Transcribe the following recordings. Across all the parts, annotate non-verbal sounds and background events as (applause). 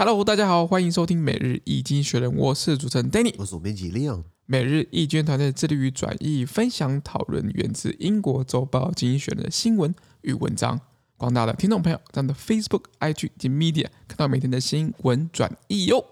Hello，大家好，欢迎收听每日易经济学人，我是主持人 Danny，我是总编辑 Leon。每日易经团队致力于转译、分享、讨论源自英国周报《经济学人》的新闻与文章。广大的听众朋友，在我们的 Facebook、IG 及 Media 看到每天的新闻转译哟。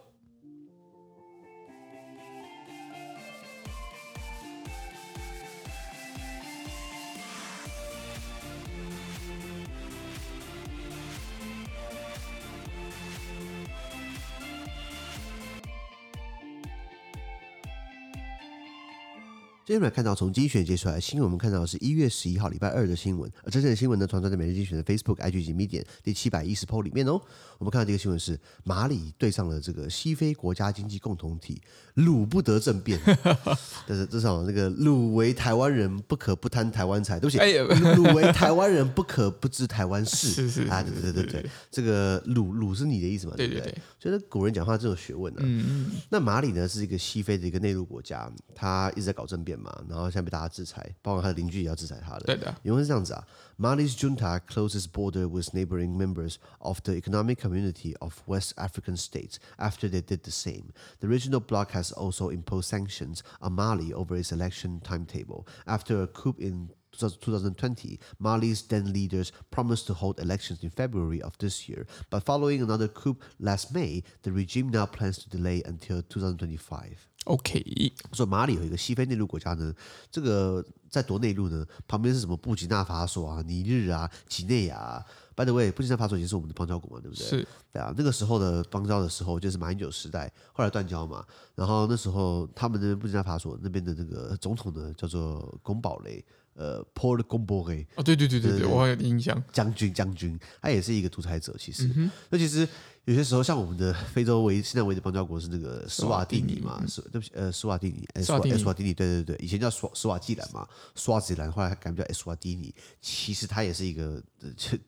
今天我们来看到从经济学人接出来的新闻，我们看到的是一月十一号礼拜二的新闻。而真正的新闻呢，传传在每日精选的 Facebook、IG 及 Medium 第七百一十 po 里面哦。我们看到这个新闻是马里对上了这个西非国家经济共同体，鲁不得政变。(laughs) 但是至少那个鲁为台湾人不可不贪台湾财，对不起，(laughs) 鲁为台湾人不可不知台湾事。(laughs) 是是啊，对对对对，这个鲁鲁是你的意思嘛？对不对？觉得古人讲话真有学问呢。嗯嗯。那马里呢是一个西非的一个内陆国家，他一直在搞政变。嘛，然后现在被大家制裁，包括他的邻居也要制裁他的。对的，因为是这样子啊，Mali's junta closes border with neighboring members of the Economic Community of West African States after they did the same. The regional bloc has also imposed sanctions on Mali over its election timetable after a coup in 2020. Mali's then leaders promised to hold elections in February of this year, but following another coup last May, the regime now plans to delay until 2025. OK，说马里有一个西非内陆国家呢，这个在多内陆呢，旁边是什么布吉纳法索啊、尼日啊、几内亚啊。By the way，布吉纳法索已经是我们的邦交国嘛，对不对？是。对啊，那个时候的邦交的时候就是马英九时代，后来断交嘛。然后那时候他们那边布吉纳法索那边的那个总统呢，叫做宫保雷。呃，Paul Gombore 哦，对对对对对，我还有印象。将军将军，他也是一个独裁者。其实，那、嗯、其实有些时候，像我们的非洲唯现在唯一的邦交国是那个斯瓦蒂尼嘛，是对不起，呃，斯瓦蒂尼，斯瓦斯瓦蒂尼，对对对，以前叫史史瓦济兰嘛，斯瓦济兰，后来改名叫斯瓦蒂尼。其实它也是一个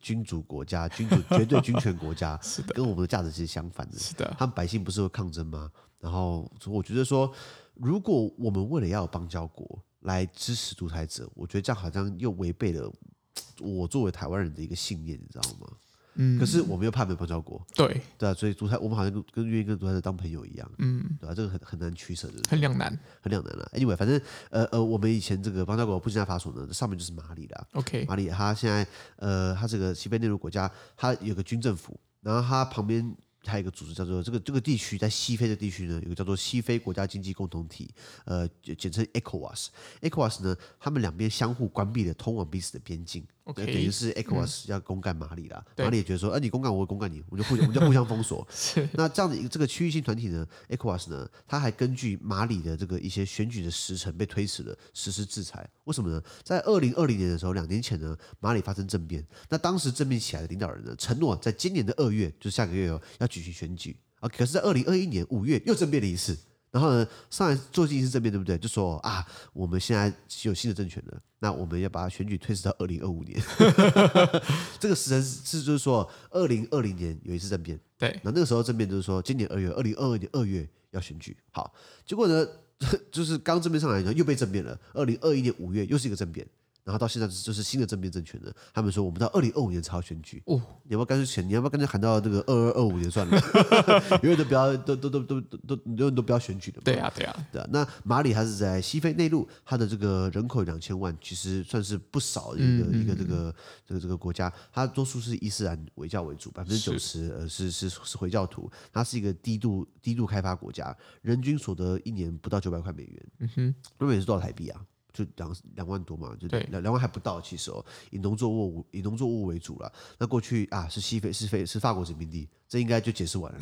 君主国家，君主绝对君权国家，(laughs) 是的，跟我们的价值其实相反的。是的，他们百姓不是会抗争吗？然后，我觉得说，如果我们为了要有邦交国，来支持独裁者，我觉得这样好像又违背了我作为台湾人的一个信念，你知道吗？嗯。可是我们又怕没有邦交国，对对啊，所以独裁我们好像跟跟愿意跟独裁者当朋友一样，嗯，对吧、啊？这个很很难取舍的，很两难，很两难了。Anyway，反正呃呃，我们以前这个邦交国布吉纳法索呢，上面就是马里了。OK，马里他现在呃，他这个西非内陆国家，他有个军政府，然后他旁边。它有一个组织叫做这个这个地区在西非的地区呢，有个叫做西非国家经济共同体，呃，简称 ECOWAS。ECOWAS 呢，他们两边相互关闭了通往彼此的边境。Okay, 等于是 ECOWAS 要公干马里了，嗯、马里也觉得说，哎、啊，你公干我，我公干你，我们就互相，我们就互相封锁。(laughs) 是那这样的一个这个区域性团体呢，ECOWAS 呢，他还根据马里的这个一些选举的时程被推迟了，实施制裁。为什么呢？在二零二零年的时候，两年前呢，马里发生政变，那当时政变起来的领导人呢，承诺在今年的二月，就下个月哦，要举行选举啊。可是，在二零二一年五月又政变了一次。然后呢，上来做进一次政变，对不对？就说啊，我们现在有新的政权了，那我们要把选举推迟到二零二五年。(laughs) 这个时辰是就是说，二零二零年有一次政变，对。那那个时候政变就是说，今年二月，二零二二年二月要选举。好，结果呢，(laughs) 就是刚政变上来然后又被政变了，二零二一年五月又是一个政变。然后到现在就是新的政变政权了。他们说我们到二零二五年才要选举。哦，你要不要干脆选？你要不要干脆喊到这个二二二五年算了？(laughs) 永远都不要，都都都都都永远都不要选举了。对啊，对啊，对啊。那马里它是在西非内陆，它的这个人口有两千万，其实算是不少的一个、嗯、一个这个这个这个国家。它多数是伊斯兰伪教为主，百分之九十呃是是是回教徒。它是一个低度低度开发国家，人均所得一年不到九百块美元。嗯哼，那美元是多少台币啊？就两两万多嘛，就两两万还不到，其实哦，以农作物以农作物为主了。那过去啊，是西非是非是法国殖民地。这应该就解释完了。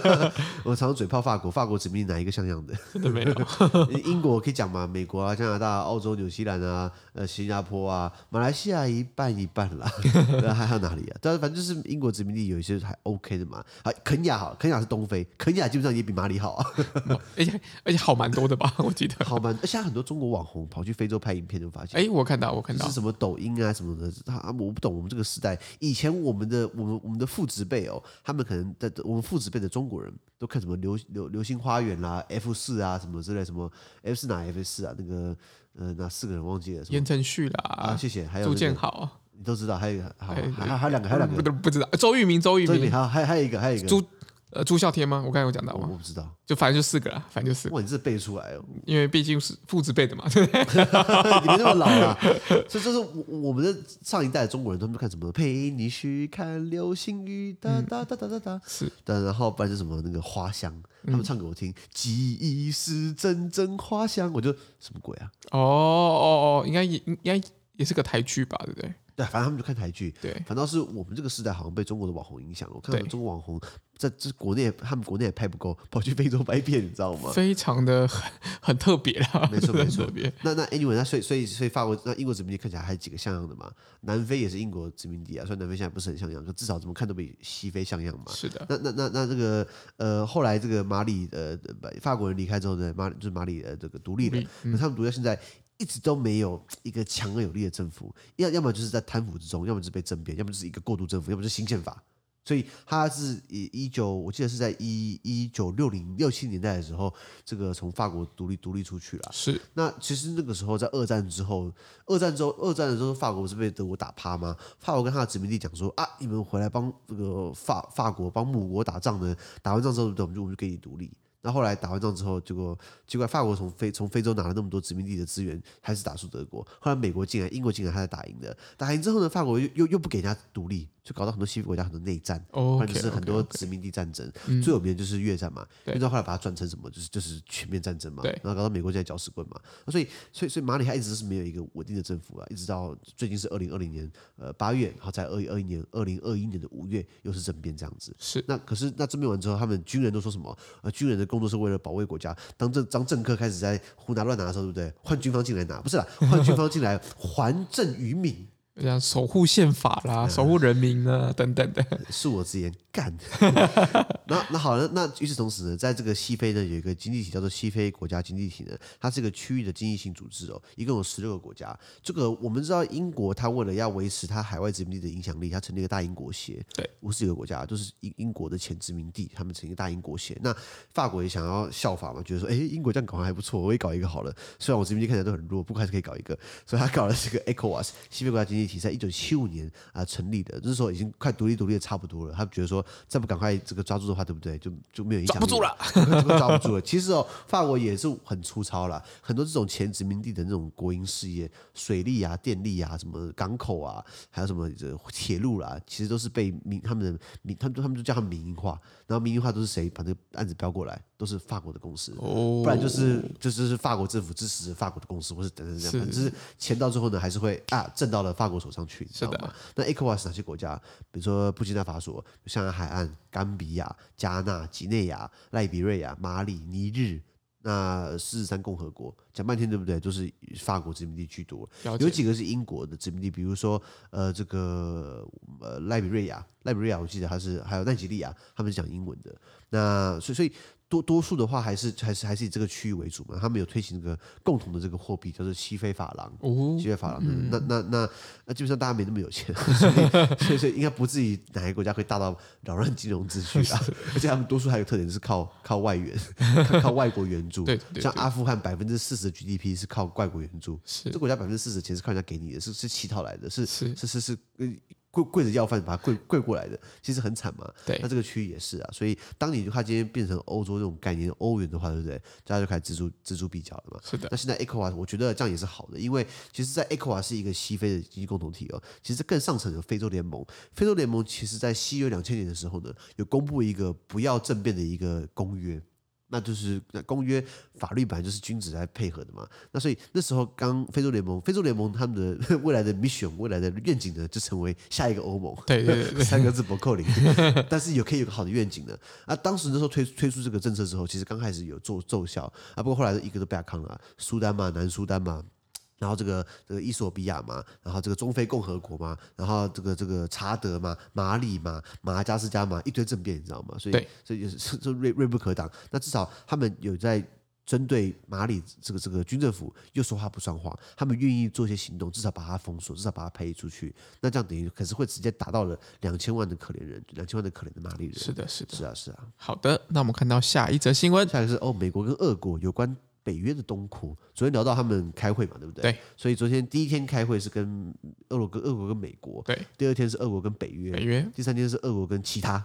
(laughs) 我常常嘴炮法国，法国殖民哪一个像样的？真的没有。(laughs) 英国可以讲嘛？美国啊、加拿大、澳洲、纽西兰啊、呃、新加坡啊、马来西亚一半一半啦。还 (laughs) 还有哪里啊？但反正就是英国殖民地有一些还 OK 的嘛。啊，肯亚好，肯亚是东非，肯亚基本上也比马里好啊。而且而且好蛮多的吧？我记得好蛮。现在很多中国网红跑去非洲拍影片，就发现。哎，我看到，我看到是什么抖音啊什么的。他我不懂，我们这个时代，以前我们的我们我们的父执辈哦，他们可能在我们。父子辈的中国人都看什么流流流星花园啦、啊、F 四啊什么之类，什么 F 四哪 F 四啊？那个呃，哪四个人忘记了。言承旭啦，啊，谢谢。还有朱建豪，你都知道。还有一个，还还还有两个，还有两个，不不知道。周渝民，周渝民，还有还有一个，还有一个朱呃，朱孝天吗？我刚才有讲到吗？我不知道，就反正就四个了，反正就四个。哇，你这背出来哦，因为毕竟是父子辈的嘛，对不对？你们那么老了，(laughs) 所以这是我我们的上一代的中国人，他们看什么？陪你去看流星雨，哒哒哒哒哒哒。是，然后不然就什么那个花香，他们唱给我听，记忆是阵阵花香，我就什么鬼啊？哦哦哦，应该也应该也是个台剧吧，对不对？对，反正他们就看台剧。对，反倒是我们这个时代好像被中国的网红影响了。我看到中国网红在这国内，他们国内也拍不够，跑去非洲拍片，你知道吗？(laughs) 非常的很很特别啦，没错没错。(laughs) 那那 anyway，那所以所以所以法国那英国殖民地看起来还有几个像样的嘛？南非也是英国殖民地啊，虽然南非现在不是很像样，可至少怎么看都比西非像样嘛。是的。那那那那这个呃，后来这个马里呃，法国人离开之后呢，马就是马里呃这个独立的，那、嗯、他们独立到现在。一直都没有一个强而有力的政府，要要么就是在贪腐之中，要么就是被政变，要么就是一个过渡政府，要么就是新宪法。所以他是以一九，我记得是在一一九六零六七年代的时候，这个从法国独立独立出去了。是。那其实那个时候在二战之后，二战之后，二战的时候，法国不是被德国打趴吗？法国跟他的殖民地讲说啊，你们回来帮这个法法国帮母国打仗呢，打完仗之后，我们就我们就给你独立。那后来打完仗之后，结果结果法国从非从非洲拿了那么多殖民地的资源，还是打输德国。后来美国进来，英国进来，他才打赢的。打赢之后呢，法国又又又不给人家独立。就搞到很多西非国家很多内战，或者是很多殖民地战争，最有名的就是越战嘛。越战后来把它转成什么？就是就是全面战争嘛。然后搞到美国现在搅屎棍嘛。所以所以所以马里他一直是没有一个稳定的政府啊，一直到最近是二零二零年呃八月，然后在二零二一年二零二一年的五月又是政变这样子。是那可是那政变完之后，他们军人都说什么？呃，军人的工作是为了保卫国家。当政当政客开始在胡拿乱拿的时候，对不对？换军方进来拿，不是啦，换军方进来还政于民。像守护宪法啦，守护人民啊，嗯、等等的，(laughs) 恕我直言，干。(laughs) 那那好了，那与此同时呢，在这个西非呢，有一个经济体叫做西非国家经济体呢，它是一个区域的经济性组织哦，一共有十六个国家。这个我们知道，英国它为了要维持它海外殖民地的影响力，它成立一个大英国协，对，五十几个国家，都是英英国的前殖民地，他们成立一个大英国协。那法国也想要效法嘛，觉得说，哎，英国这样搞还不错，我也搞一个好了。虽然我殖民地看起来都很弱，不过还是可以搞一个，所以他搞了这个 ECOWAS 西非国家经济体，在一九七五年啊成立的，就是说已经快独立独立的差不多了。他觉得说再不赶快这个抓住的话，对不对？就就没有影响力，抓不住了，(laughs) 抓不住了。其实哦，法国也是很粗糙啦，很多这种前殖民地的那种国营事业，水利啊、电力啊、什么港口啊，还有什么这铁路啦，其实都是被民他们的民，他们他们就叫他们民营化。然后民营化都是谁把这个案子标过来？都是法国的公司，哦不然就是就是是法国政府支持法国的公司，或是等等这样，反正是钱到最后呢，还是会啊挣到了法国手上去，知道吗？那 ECOWAS 哪些国家？比如说布基纳法索、象牙海岸、甘比亚、加纳、几内亚、赖比瑞亚、马里、尼日。那狮子山共和国讲半天对不对？都是法国殖民地居多，有几个是英国的殖民地，比如说呃这个呃赖比瑞亚，赖比瑞亚我记得它是还有奈及利亚，他们是讲英文的。那所以所以。多多数的话还是还是还是以这个区域为主嘛，他们有推行这个共同的这个货币，叫做西非法郎。哦，西非法郎，嗯、那那那那基本上大家没那么有钱，(laughs) 所以所以，所以应该不至于哪个国家会大到扰乱金融秩序啊。而且他们多数还有特点是靠靠外援，靠外国援助。(laughs) 对，对，对，像阿富汗百分之四十的 GDP 是靠外国援助，是这国家百分之四十钱是靠人家给你的，是是乞讨来的，是是是是是。跪跪着要饭，把它跪跪过来的，其实很惨嘛。对，那这个区域也是啊。所以，当你它今天变成欧洲这种概念，欧元的话，对不对？大家就开始錙铢錙铢必较了嘛。是的。那现在 ECOWAS，我觉得这样也是好的，因为其实，在 ECOWAS 是一个西非的经济共同体哦。其实更上层有非洲联盟，非洲联盟其实在西约两千年的时候呢，有公布一个不要政变的一个公约。那就是那公约法律本来就是君子来配合的嘛。那所以那时候刚非洲联盟，非洲联盟他们的 (laughs) 未来的 mission，未来的愿景呢，就成为下一个欧盟。对对对，(laughs) 三个字不扣零。但是有可以有个好的愿景的。啊，当时那时候推推出这个政策之后，其实刚开始有奏奏效啊，不过后来一个都被他扛了，苏丹嘛，南苏丹嘛。然后这个这个伊索比亚嘛，然后这个中非共和国嘛，然后这个这个查德嘛，马里嘛，马达加斯加嘛，一堆政变，你知道吗？所以所以就是锐锐不可挡。那至少他们有在针对马里这个这个军政府又说话不算话，他们愿意做一些行动，至少把它封锁，至少把它排出去。那这样等于可是会直接打到了两千万的可怜人，两千万的可怜的马里人。是的，是的，是啊，是啊。好的，那我们看到下一则新闻，下一个是哦，美国跟俄国有关。北约的东扩。昨天聊到他们开会嘛，对不对？对。所以昨天第一天开会是跟俄罗跟俄国跟美国。对。第二天是俄国跟北约。北约。第三天是俄国跟其他。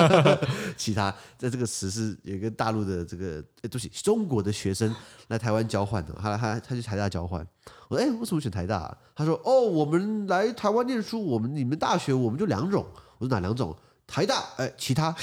(laughs) 其他，在这个词是有一个大陆的这个，哎，对不起，中国的学生来台湾交换的，他他他去台大交换。我说，哎，为什么选台大啊？他说，哦，我们来台湾念书，我们你们大学我们就两种。我说哪两种？台大，哎，其他。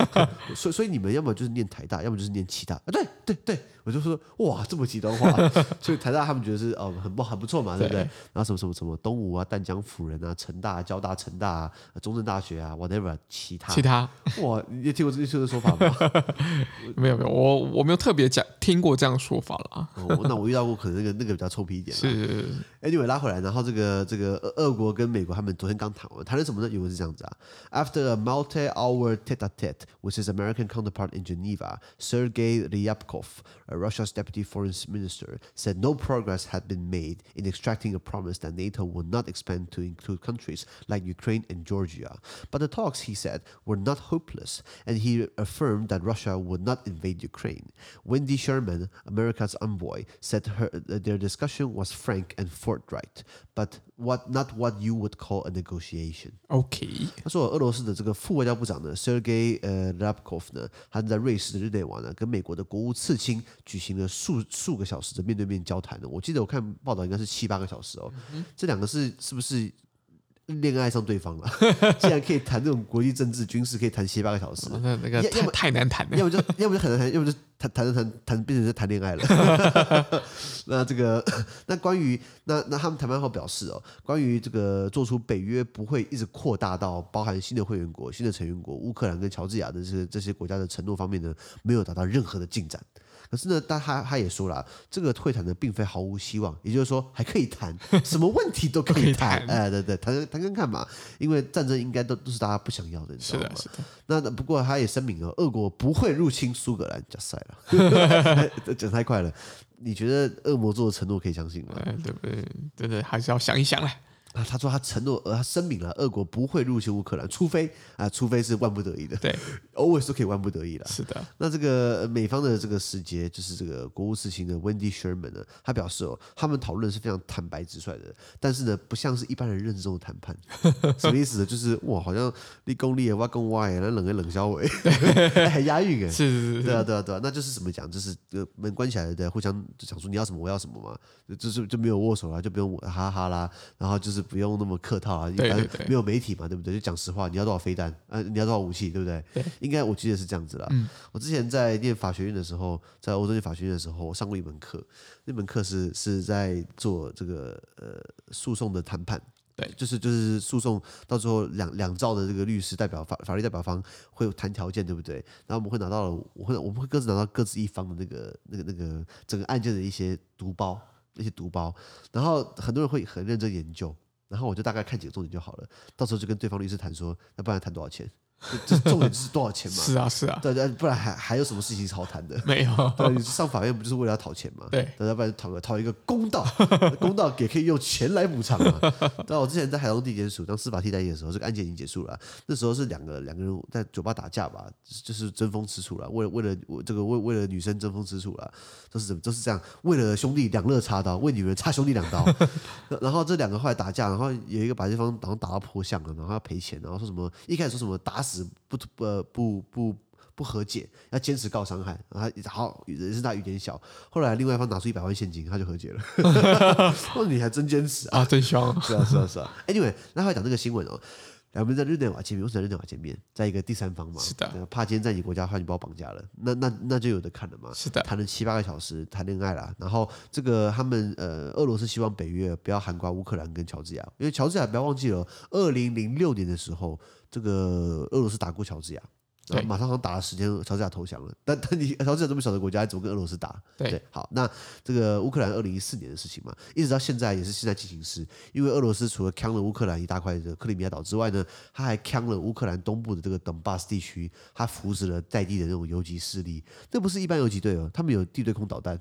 (laughs) 所以所以你们要么就是念台大，要么就是念其他。啊，对对对。我就说哇，这么极端化，(laughs) 所以台大他们觉得是哦，很不很不错嘛，对不对？然后什么什么什么东吴啊、淡江辅仁啊、成大、交大、成大、啊、中正大学啊，whatever，其他其他哇，你也听过这些说法吗？(laughs) 没有没有，我我没有特别讲听过这样说法了、哦。那我遇到过可能那个那个比较臭屁一点。(laughs) 是，Anyway 拉回来，然后这个这个俄国跟美国他们昨天刚谈完，谈了什么呢？原文是这样子啊：After a multi-hour tete-a-tete with his American counterpart in Geneva, Sergei Ryabkov. Russia's deputy foreign minister said no progress had been made in extracting a promise that NATO would not expand to include countries like Ukraine and Georgia. But the talks, he said, were not hopeless, and he affirmed that Russia would not invade Ukraine. Wendy Sherman, America's envoy, said her, their discussion was frank and forthright, but what not what you would call a negotiation. OK，他说俄罗斯的这个副外交部长呢，Sergei 呃 Ryabkov 呢，他在瑞士的日内瓦呢，跟美国的国务次卿举行了数数个小时的面对面交谈呢。我记得我看报道应该是七八个小时哦。嗯、这两个是是不是？恋爱上对方了，(laughs) 竟然可以谈这种国际政治、军事，可以谈七八个小时，那那个太要太难谈了，要么就要不就很难谈，要么就谈谈着谈谈变成是谈恋爱了。(laughs) 那这个 (coughs) 那关于那那他们谈判后表示哦，关于这个做出北约不会一直扩大到包含新的会员国、新的成员国乌克兰跟乔治亚的这些这些国家的承诺方面呢，没有达到任何的进展。可是呢，但他他也说了，这个会谈呢，并非毫无希望，也就是说还可以谈，什么问题都可以谈，哎，对对，谈谈看看嘛，因为战争应该都都是大家不想要的，你知道吗？是的，是的。那不过他也声明了，俄国不会入侵苏格兰，加塞了，(laughs) 讲太快了。你觉得恶魔做的承诺可以相信吗？对不对？对对，还是要想一想嘞。啊，他说他承诺，呃，他声明了，俄国不会入侵乌克兰，除非啊，除非是万不得已的。(laughs) 对，always 都可以万不得已了。是的。那这个美方的这个使节，就是这个国务事情的 Wendy Sherman 呢，他表示哦，他们讨论是非常坦白直率的，但是呢，不像是一般人认知中的谈判。(laughs) 什么意思呢？就是哇，好像立功立业，挖功挖业，那冷个冷消尾，(laughs) 还押韵哎。是是是。对啊对啊对啊，那就是怎么讲？就是呃门关起来的，互相就想说你要什么我要什么嘛，就是就没有握手了，就不用哈哈啦，然后就是。不用那么客套啊，一般没有媒体嘛，对不对？就讲实话，你要多少飞弹？呃，你要多少武器，对不对？对，应该我记得是这样子啦。嗯，我之前在念法学院的时候，在欧洲念法学院的时候，我上过一门课，那门课是是在做这个呃诉讼的谈判，对，就是就是诉讼到最后两两造的这个律师代表法法律代表方会有谈条件，对不对？然后我们会拿到了，我会我们会各自拿到各自一方的那个那个那个整个案件的一些读包，那些读包，然后很多人会很认真研究。然后我就大概看几个重点就好了，到时候就跟对方律师谈说，那不然谈多少钱？这重点就是多少钱嘛？(laughs) 是啊，是啊，对对，不然还还有什么事情好谈的？没有，(laughs) 对，上法院不就是为了要讨钱嘛？对，要不然讨个讨一个公道，公道也可以用钱来补偿嘛。(laughs) 对，我之前在海东地检署当司法替代役的时候，这个案件已经结束了，那时候是两个两个人在酒吧打架吧，就是争风吃醋了，为了为了我这个为为了女生争风吃醋了，都是怎么都是这样，为了兄弟两肋插刀，为女人插兄弟两刀。然后这两个后来打架，然后有一个把对方然后打到破相了，然后要赔钱，然后说什么一开始说什么打死。不不不不不和解，要坚持告伤害，然后好人是大雨点小，后来另外一方拿出一百万现金，他就和解了。(laughs) 哦，你还真坚持啊，啊真凶！是啊是啊是啊。Anyway，那会讲这个新闻哦，两个人在日内瓦见面，为什么在日内瓦见面？在一个第三方嘛，是的，怕今天在你国家，怕你把我绑架了，那那那就有的看了嘛。是的，谈了七八个小时，谈恋爱啦。然后这个他们呃，俄罗斯希望北约不要涵盖乌克兰跟乔治亚，因为乔治亚不要忘记了，二零零六年的时候。这个俄罗斯打过乔治亚。然后马上打了十天，乔治亚投降了。但 (laughs) 但你乔治亚这么小的国家，怎么跟俄罗斯打？对，对，好，那这个乌克兰二零一四年的事情嘛，一直到现在也是现在进行时。因为俄罗斯除了抢了乌克兰一大块的克里米亚岛之外呢，他还抢了乌克兰东部的这个顿巴斯地区，他扶持了在地的那种游击势力。那不是一般游击队哦，他们有地对空导弹，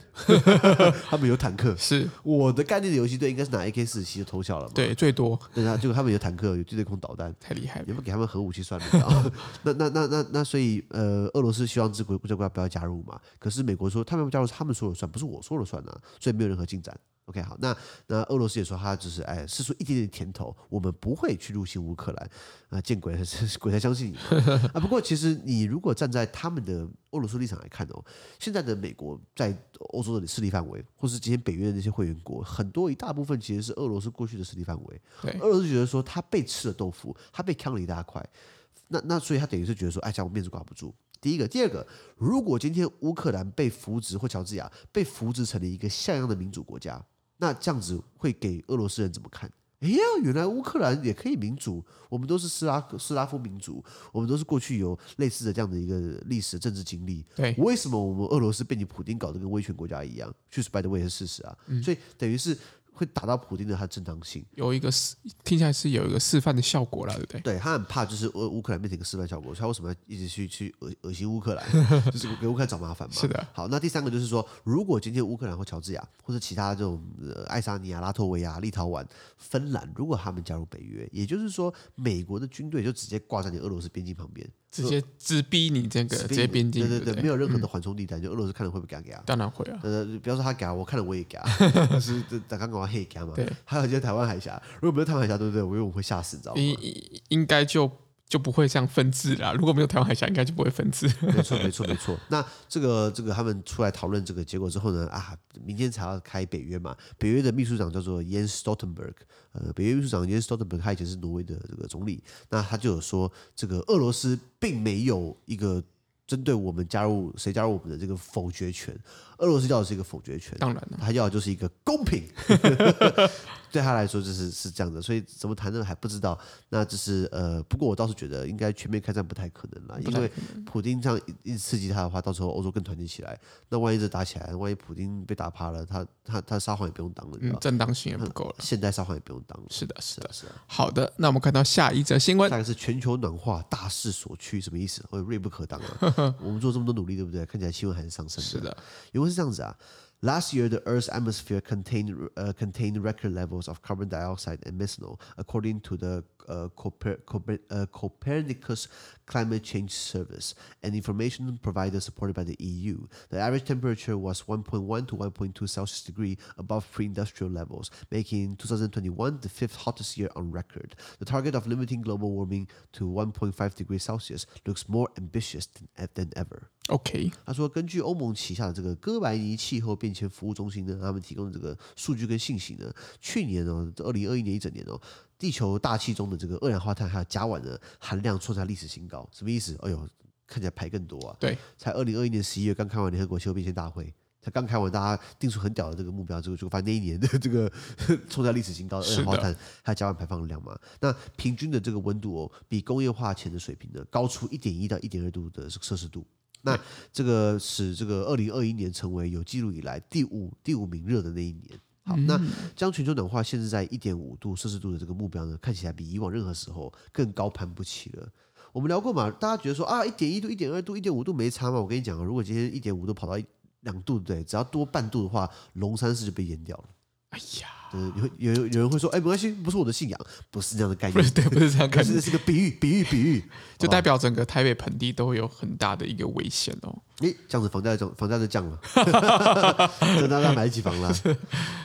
他们有坦克。是我的概念的游击队应该是拿 AK 四十七就偷笑了嘛？对，最多。对啊，就他们有坦克，有地对空导弹，太厉害了。有没有给他们核武器算了？(laughs) 那那那那。那所以呃，俄罗斯希望这国国家国家不要加入嘛，可是美国说他们要加入，他们说了算，不是我说了算啊，所以没有任何进展。OK，好，那那俄罗斯也说他只是哎，试出一点点甜头，我们不会去入侵乌克兰啊，见鬼了，鬼才相信你 (laughs) 啊！不过其实你如果站在他们的俄罗斯立场来看哦，现在的美国在欧洲的势力范围，或是今天北约的那些会员国，很多一大部分其实是俄罗斯过去的势力范围。对，俄罗斯觉得说他被吃了豆腐，他被坑了一大块，那那所以他等于是觉得说，哎，这样我面子挂不住。第一个，第二个，如果今天乌克兰被扶植或乔治亚被扶植成了一个像样的民主国家。那这样子会给俄罗斯人怎么看？哎呀，原来乌克兰也可以民主，我们都是斯拉斯拉夫民族，我们都是过去有类似的这样的一个历史政治经历。对，为什么我们俄罗斯被你普丁搞得跟威权国家一样？确实，by the way 是事实啊。嗯、所以等于是。会打到普丁的他的正当性，有一个示听起来是有一个示范的效果了，对不对？对，他很怕就是乌乌克兰变成一个示范效果，他为什么要一直去去恶恶心乌克兰，(laughs) 就是给乌克兰找麻烦嘛？是的。好，那第三个就是说，如果今天乌克兰或乔治亚或者其他这种、呃、爱沙尼亚、拉脱维亚、立陶宛、芬兰，如果他们加入北约，也就是说，美国的军队就直接挂在你俄罗斯边境旁边。直接直逼你这个直接边境，对对对，没有任何的缓冲地带，就俄罗斯看了会不会给他？当然会啊。呃，比方说他给啊，我看了我也给啊，(laughs) 是刚刚讲黑给嘛？对。还有就是台湾海峡，如果不是台湾海峡，对不对？我因为我会吓死，你知道吗？应应该就。就不会这样分治了。如果没有台湾海峡，应该就不会分治。没错，没错，(laughs) 没错。那这个这个，他们出来讨论这个结果之后呢？啊，明天才要开北约嘛。北约的秘书长叫做 Jens Stoltenberg，呃，北约秘书长 Jens Stoltenberg，他以前是挪威的这个总理。那他就有说，这个俄罗斯并没有一个针对我们加入谁加入我们的这个否决权。俄罗斯要的是一个否决权，当然了，他要的就是一个公平。(laughs) 对他来说，就是是这样的，所以怎么谈呢还不知道。那只是呃，不过我倒是觉得应该全面开战不太可能了，因为普京这样一直刺激他的话，到时候欧洲更团结起来。那万一这打起来，万一普京被打趴了，他他他撒谎也不用当了，嗯，正当性也不够了，现在撒谎也不用当了。是的，是的，是的。好的，那我们看到下一则新闻，下一个是全球暖化大势所趋，什么意思？会锐不可当啊！(laughs) 我们做这么多努力，对不对？看起来气温还是上升的。是的，因为是这样子啊。Last year, the Earth's atmosphere contained uh, contained record levels of carbon dioxide and methanol, according to the uh, Coper Coper uh, Copernicus Climate Change Service, an information provider supported by the EU. The average temperature was 1.1 to 1.2 Celsius degree above pre-industrial levels, making 2021 the fifth hottest year on record. The target of limiting global warming to 1.5 degrees Celsius looks more ambitious than, than ever. OK，他说，根据欧盟旗下的这个哥白尼气候变迁服务中心呢，他们提供的这个数据跟信息呢，去年哦，二零二一年一整年哦，地球大气中的 这个二氧化碳还有甲烷的含量创下历史新高。什么意思？哎呦，看起来排更多啊！对，才二零二一年十一月刚开完联合国气候变迁大会，才刚开完，大家定出很屌的这个目标，这个就发现那一年的这个 (laughs) 创下历史新高的二氧化碳还有甲烷排放量嘛，那平均的这个温度哦，比工业化前的水平呢高出一点一到一点二度的摄氏度。那这个使这个二零二一年成为有记录以来第五第五名热的那一年。好，那将全球暖化限制在一点五度摄氏度的这个目标呢，看起来比以往任何时候更高攀不起了。我们聊过嘛，大家觉得说啊，一点一度、一点二度、一点五度没差嘛？我跟你讲啊，如果今天一点五度跑到两度，对，只要多半度的话，龙山寺就被淹掉了。哎呀。有有有人会说，哎，没关系，不是我的信仰，不是这样的概念，不是对，不是这样概念，是是个比喻，比喻，比喻，(laughs) 就代表整个台北盆地都会有很大的一个危险哦。诶，这样子房价就房价就降了，(laughs) 就大家买得起房了。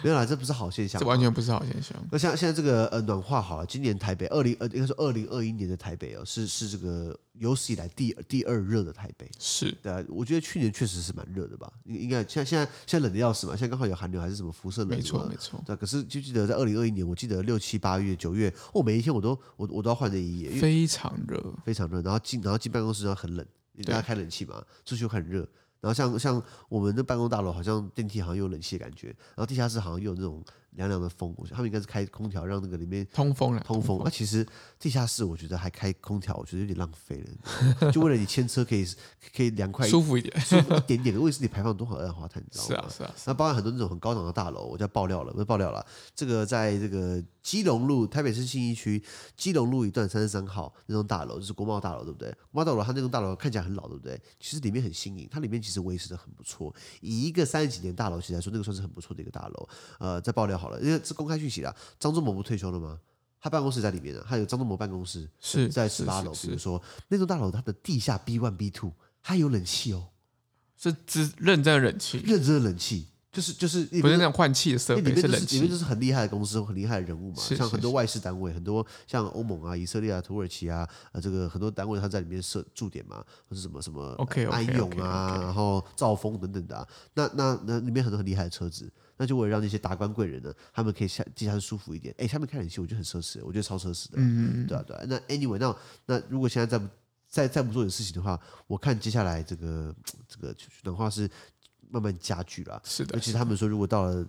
没有啦，这不是好现象，这完全不是好现象。那像现在这个呃暖化好了，今年台北二零呃应该说二零二一年的台北哦，是是这个有史以来第第二热的台北。是，对啊，我觉得去年确实是蛮热的吧？应应该现在现在现在冷的要死嘛，现在刚好有寒流还是什么辐射冷？没错没错。对，可是就记得在二零二一年，我记得六七八月九月，我、哦、每一天我都我我都要换内衣，非常热，非常热。然后进然后进办公室要很冷，大家开冷气嘛，出去又很热。然后像像我们的办公大楼，好像电梯好像又有冷气的感觉，然后地下室好像又有那种凉凉的风，我他们应该是开空调让那个里面通风了，通风。那、啊、其实地下室我觉得还开空调，我觉得有点浪费了，(laughs) 就为了你牵车可以可以凉快舒服一点，舒服一点点的位置，你排放多少二氧化碳？你知道吗？是啊是啊。那包含很多那种很高档的大楼，我就要爆料了，不是爆料了，这个在这个。基隆路，台北市信义区基隆路一段三十三号那栋大楼，就是国贸大楼，对不对？国贸大楼它那栋大楼看起来很老，对不对？其实里面很新颖，它里面其实维持的很不错。以一个三十几年大楼其实来说，那个算是很不错的一个大楼。呃，在爆料好了，因为是公开讯息啦。张忠谋不退休了吗？他办公室在里面的，他有张忠谋办公室是在十八楼。比如说那栋大楼，它的地下 B one B two 它有冷气哦，是只认真的冷气，认真的冷气。就是就是不是那种换气的设备，里面就是里面就是很厉害的公司，很厉害的人物嘛。像很多外事单位，很多像欧盟啊、以色列啊、土耳其啊，呃，这个很多单位他在里面设驻点嘛，或是什么什么安永啊，然后兆丰等等的啊。那那那里面很多很厉害的车子，那就为了让那些达官贵人呢，他们可以下地下室舒服一点。哎，下面看冷气，我觉得很奢侈，我觉得超奢侈的。嗯嗯对啊对啊。那 anyway，那那如果现在再再再不做点事情的话，我看接下来这个这个暖化是。慢慢加剧了，是的。尤其他们说，如果到了，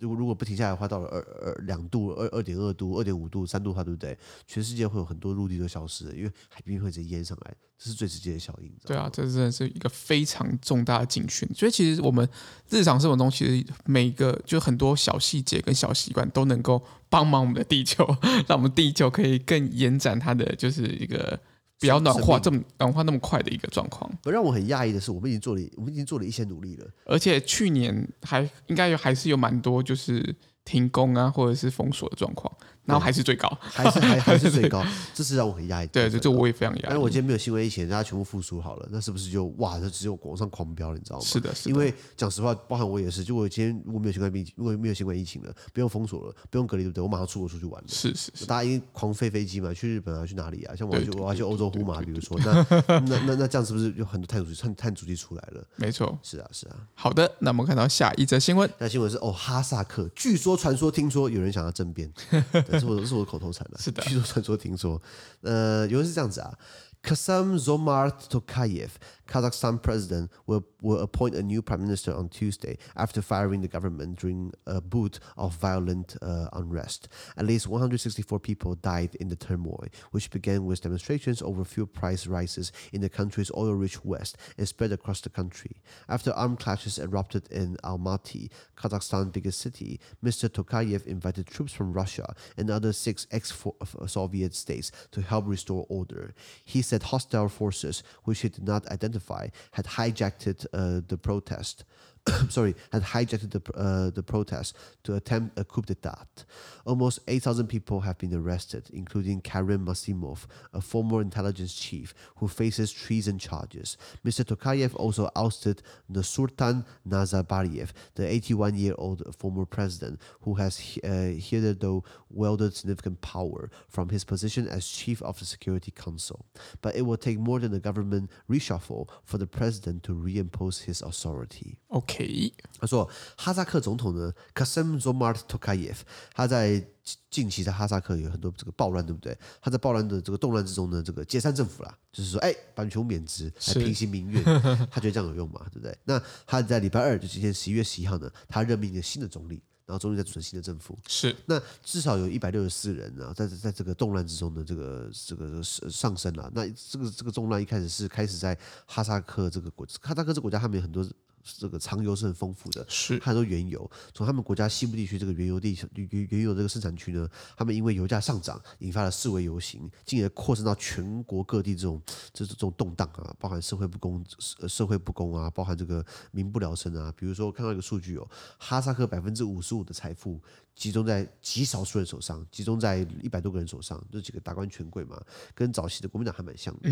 如果如果不停下来的话，到了二二两度、二二点二度、二点五度、三度的话，对不对？全世界会有很多陆地都消失了，因为海冰会直接淹上来，这是最直接的效应。对啊，这真的是一个非常重大的警讯。所以其实我们日常生活中，其实每一个就很多小细节跟小习惯都能够帮忙我们的地球，(laughs) 让我们地球可以更延展它的就是一个。比较暖化这么暖化那么快的一个状况，不让我很讶异的是，我们已经做了，我们已经做了一些努力了，而且去年还应该有还是有蛮多就是停工啊，或者是封锁的状况。然后还是最高，还是还 (laughs) 还是最高，这是让我很压抑。对对，这我也非常压抑。但是我今天没有新闻疫情，大家全部复苏好了，那是不是就哇？这只有网上狂飙了，你知道吗？是的，是的。因为讲实话，包含我也是，就我今天如果没有新冠疫情，如果没有新冠疫情了，不用封锁了，不用隔离，对不对？我马上出国出去玩了。是是是。大家已经狂飞飞机嘛，去日本啊，去哪里啊？像我就我要去欧洲呼嘛，比如说那那那那这样是不是有很多碳足迹碳碳足迹出来了？没错，是啊是啊。好的，那我们看到下一则新闻。那新闻是哦，哈萨克，据说传说听说有人想要政变，(laughs) 这是我这是我口头禅。是的，据说传说听说，呃，有人是这样子啊。Kassym-Jomart Tokayev, Kazakhstan president, will, will appoint a new prime minister on Tuesday after firing the government during a bout of violent uh, unrest. At least 164 people died in the turmoil, which began with demonstrations over fuel price rises in the country's oil-rich west and spread across the country. After armed clashes erupted in Almaty, Kazakhstan's biggest city, Mr. Tokayev invited troops from Russia and other six ex-Soviet states to help restore order. He said hostile forces, which he did not identify, had hijacked uh, the protest. (coughs) sorry, had hijacked the, uh, the protest to attempt a coup d'etat. Almost 8,000 people have been arrested, including Karim Masimov, a former intelligence chief who faces treason charges. Mr. Tokayev also ousted Nursultan Nazarbayev, the 81-year-old former president, who has uh, hitherto wielded significant power from his position as chief of the Security Council. But it will take more than a government reshuffle for the president to reimpose his authority. Okay. OK，他说哈萨克总统呢 Kasem Zomart Tokayev，他在近期在哈萨克有很多这个暴乱，对不对？他在暴乱的这个动乱之中呢，这个解散政府啦，就是说，哎，把你全部免职，来平息民怨，(laughs) 他觉得这样有用嘛，对不对？那他在礼拜二，就今天十一月十一号呢，他任命一个新的总理，然后终于在组成新的政府。是，那至少有一百六十四人啊，在在这个动乱之中的这个这个上升了。那这个这个动乱一开始是开始在哈萨克这个国，哈萨克这个国家，他们有很多。这个藏油是很丰富的，是很多原油从他们国家西部地区这个原油地原原油这个生产区呢，他们因为油价上涨，引发了示威游行，进而扩散到全国各地这种这这种动荡啊，包含社会不公社会不公啊，包含这个民不聊生啊。比如说我看到一个数据哦，哈萨克百分之五十五的财富。集中在极少数人手上，集中在一百多个人手上，这几个达官权贵嘛，跟早期的国民党还蛮像的。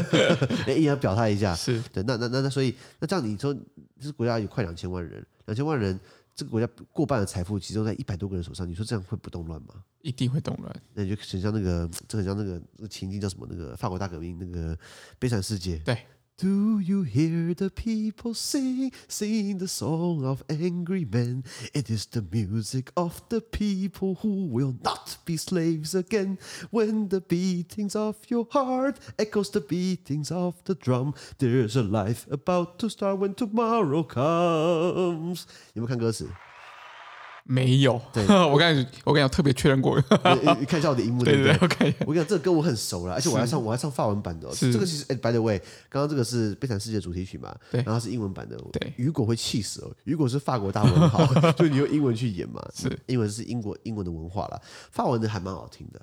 (laughs) 哎，也要表态一下，是对。那那那那，所以那这样你说，这国家有快两千万人，两千万人，这个国家过半的财富集中在一百多个人手上，你说这样会不动乱吗？一定会动乱。那你就很像那个，这很像那个那个情境叫什么？那个法国大革命那个悲惨世界。对。Do you hear the people sing, sing the song of angry men? It is the music of the people who will not be slaves again. When the beatings of your heart echoes the beatings of the drum, there's a life about to start when tomorrow comes. 有没有看歌词？ 没有，对 (laughs) 我刚才我跟你讲特别确认过 (laughs) 你，看一下我的荧幕，(laughs) 对不对？我跟你讲这个歌我很熟了，而且我还唱我还唱法文版的。这个其实哎，by the way，刚刚这个是《悲惨世界》主题曲嘛？对，然后是英文版的。对，雨果会气死哦。雨果是法国大文豪，就你用英文去演嘛？是，英文是英国英文的文化了，法文的还蛮好听的。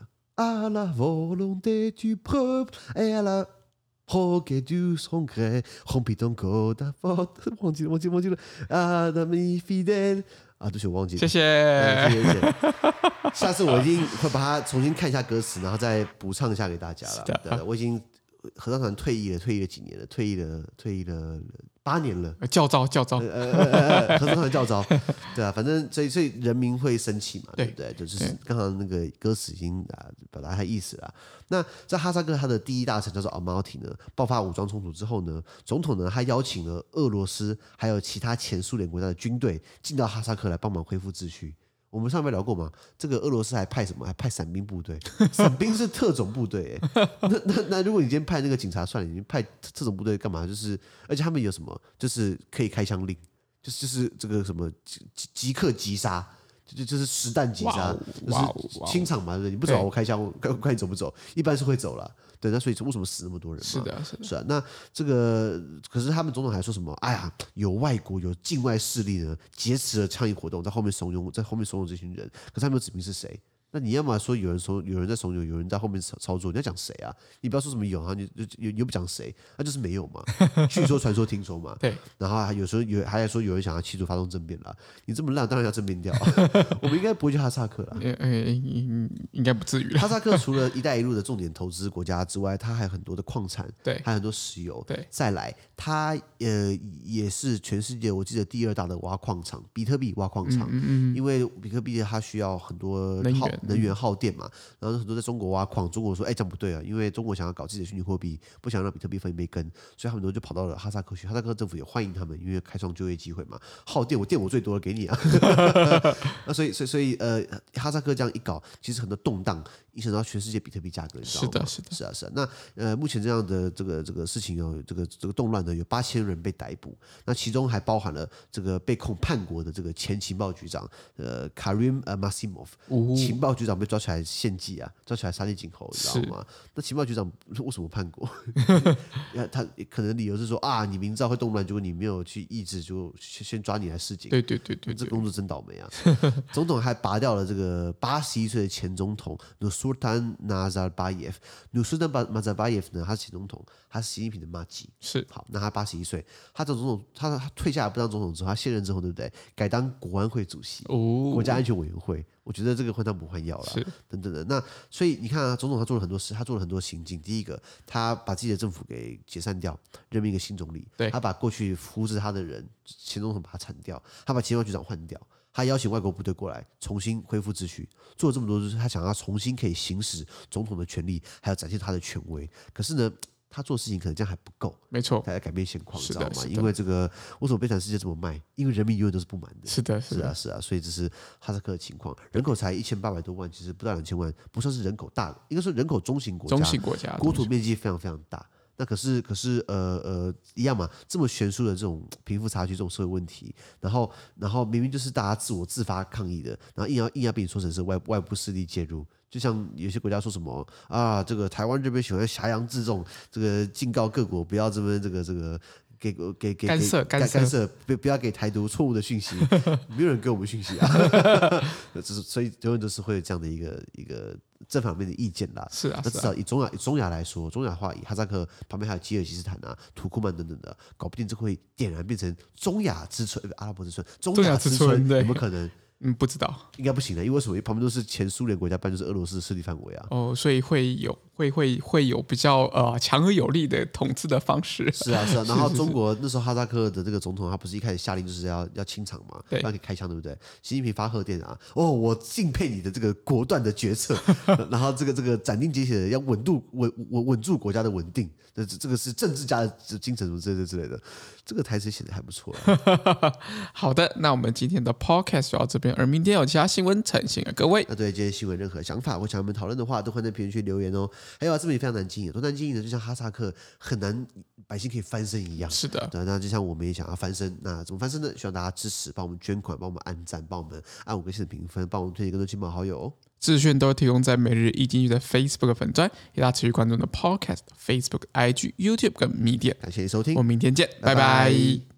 好给就送给红皮东哥的，忘记了忘记了忘记了啊，对不起，我忘记了。谢谢，谢谢，谢谢。(laughs) 下次我一定会把它重新看一下歌词，然后再补唱一下给大家了。对，我已经合唱团退役了，退役了几年了，退役了，退役了。八年了，教招教招，呃呃呃，合唱团教招，(laughs) 对啊，反正所以所以人民会生气嘛，对不对？对就是刚刚那个歌词已经啊表达他意思了。那在哈萨克他的第一大臣叫做阿马提呢，爆发武装冲突之后呢，总统呢他邀请了俄罗斯还有其他前苏联国家的军队进到哈萨克来帮忙恢复秩序。我们上面聊过嘛？这个俄罗斯还派什么？还派伞兵部队？伞兵是特种部队。那那那，如果你今天派那个警察算了，你派特种部队干嘛？就是而且他们有什么？就是可以开枪令，就是就是这个什么即即刻击杀，就就是实弹击杀，就是清场嘛，对不对？你不走，我开枪，我看你走不走？一般是会走了。对，那所以为什么死那么多人嘛？是的，是的，是啊。那这个可是他们总统还说什么？哎呀，有外国有境外势力呢，劫持了倡议活动，在后面怂恿，在后面怂恿这群人。可是他没有指明是谁。那你要么说有人怂，有人在怂恿，有人在后面操操作，你要讲谁啊？你不要说什么有啊，你你你又不讲谁，那就是没有嘛。(laughs) 据说、传说、听说嘛。对。然后还有时候有还在说有人想要企图发动政变了。你这么烂，当然要政变掉。(laughs) 我们应该不会去哈萨克了。应应该不至于。哈萨克 (laughs) 除了“一带一路”的重点投资国家之外，它还有很多的矿产，对，还有很多石油。对。再来，它呃也是全世界我记得第二大的挖矿场，比特币挖矿场。嗯嗯。因为比特币它需要很多耗能源耗电嘛。然后很多在中国挖矿，中国说：“哎，这样不对啊，因为中国想要搞自己的虚拟货币，不想让比特币分一杯羹，所以他们很多就跑到了哈萨克去。哈萨克政府也欢迎他们，因为开创就业机会嘛。耗电我电我最多了，给你啊。(laughs) 那所以所以所以呃，哈萨克这样一搞，其实很多动荡影响到全世界比特币价格，你知道吗？是的，是的，是啊，是啊。那呃，目前这样的这个这个事情哦这个这个动乱呢，有八千人被逮捕，那其中还包含了这个被控叛国的这个前情报局长呃，Karim 呃 Masimov，情报局长被抓起来献祭啊。(laughs) 抓起来杀鸡儆猴，你知道吗？那情报局长 (laughs) 为什么叛国？(laughs) 他可能理由是说啊，你明知道会动乱，结果你没有去抑制，就先抓你来示警。对对对对，这工作真倒霉啊！总统还拔掉了这个八十一岁的前总统努苏丹纳扎巴耶夫。努苏丹巴马扎巴耶夫呢，他是前总统，他是习近平的妈吉。是好，那他八十一岁，他当总统，他他退下来不当总统之后，他卸任之后，对不对？改当国安会主席，哦，国家安全委员会。我觉得这个换汤不换药了，是等等的。那所以你看啊，总统他做了很多事，他做了很多行径。第一个，他把自己的政府给解散掉，任命一个新总理。对，他把过去扶持他的人，前总统把他铲掉，他把情报局长换掉，他邀请外国部队过来重新恢复秩序。做了这么多，就是他想要重新可以行使总统的权利，还要展现他的权威。可是呢，他做事情可能这样还不够，没错，他要改变现况，你知道吗？因为这个为什么悲惨世界这么卖？因为人民永远都是不满的。是的，是啊，是啊，所以这是哈萨克的情况，人口才一千八百多万，其实不到两千万，不算是人口大，应该说人口中型国家，中型国家，国土面积非常非常大。那可是可是呃呃一样嘛，这么悬殊的这种贫富差距这种社会问题，然后然后明明就是大家自我自发抗议的，然后硬要硬要被你说成是外外部势力介入。就像有些国家说什么啊，这个台湾这边喜欢挟洋自重，这个警告各国不要这么这个这个给给给干涉干涉，干涉不不要给台独错误的讯息，(laughs) 没有人给我们讯息啊，(laughs) 这是所以永远都是会有这样的一个一个正反面的意见啦。是啊，那至少以中亚以中亚来说，中亚话以哈萨克旁边还有吉尔吉斯坦啊、土库曼等等的，搞不定这会点燃变成中亚之春，阿拉伯之春，中亚之春有没有可能？嗯，不知道，应该不行的，因为什么？旁边都是前苏联国家，不然就是俄罗斯势力范围啊。哦，所以会有会会会有比较呃强而有力的统治的方式。是啊，是啊。(laughs) 然后中国那时候哈萨克的这个总统，他不是一开始下令就是要要清场嘛，让你开枪，对不对？习近平发贺电啊，哦，我敬佩你的这个果断的决策，(laughs) 然后这个这个斩钉截铁的要稳住稳稳稳住国家的稳定，这这个是政治家的精神什么之类之类的。这个台词写的还不错啊。(laughs) 好的，那我们今天的 podcast 就到这边，而明天有其他新闻呈现给各位。那对今天新闻任何想法或想我们讨论的话，都欢迎在评论区留言哦。还有啊，这边也非常难经营，多难经营呢，就像哈萨克很难百姓可以翻身一样。是的，对，那就像我们也想要翻身，那怎么翻身呢？希望大家支持，帮我们捐款，帮我们按赞，帮我们按五个星的评分，帮我们推荐更多亲朋好友哦。资讯都提供在每日一经济的 Facebook 粉专，给大家持续关注的 Podcast、Facebook、IG、YouTube 跟 Media。感谢你收听，我们明天见，拜拜。拜拜。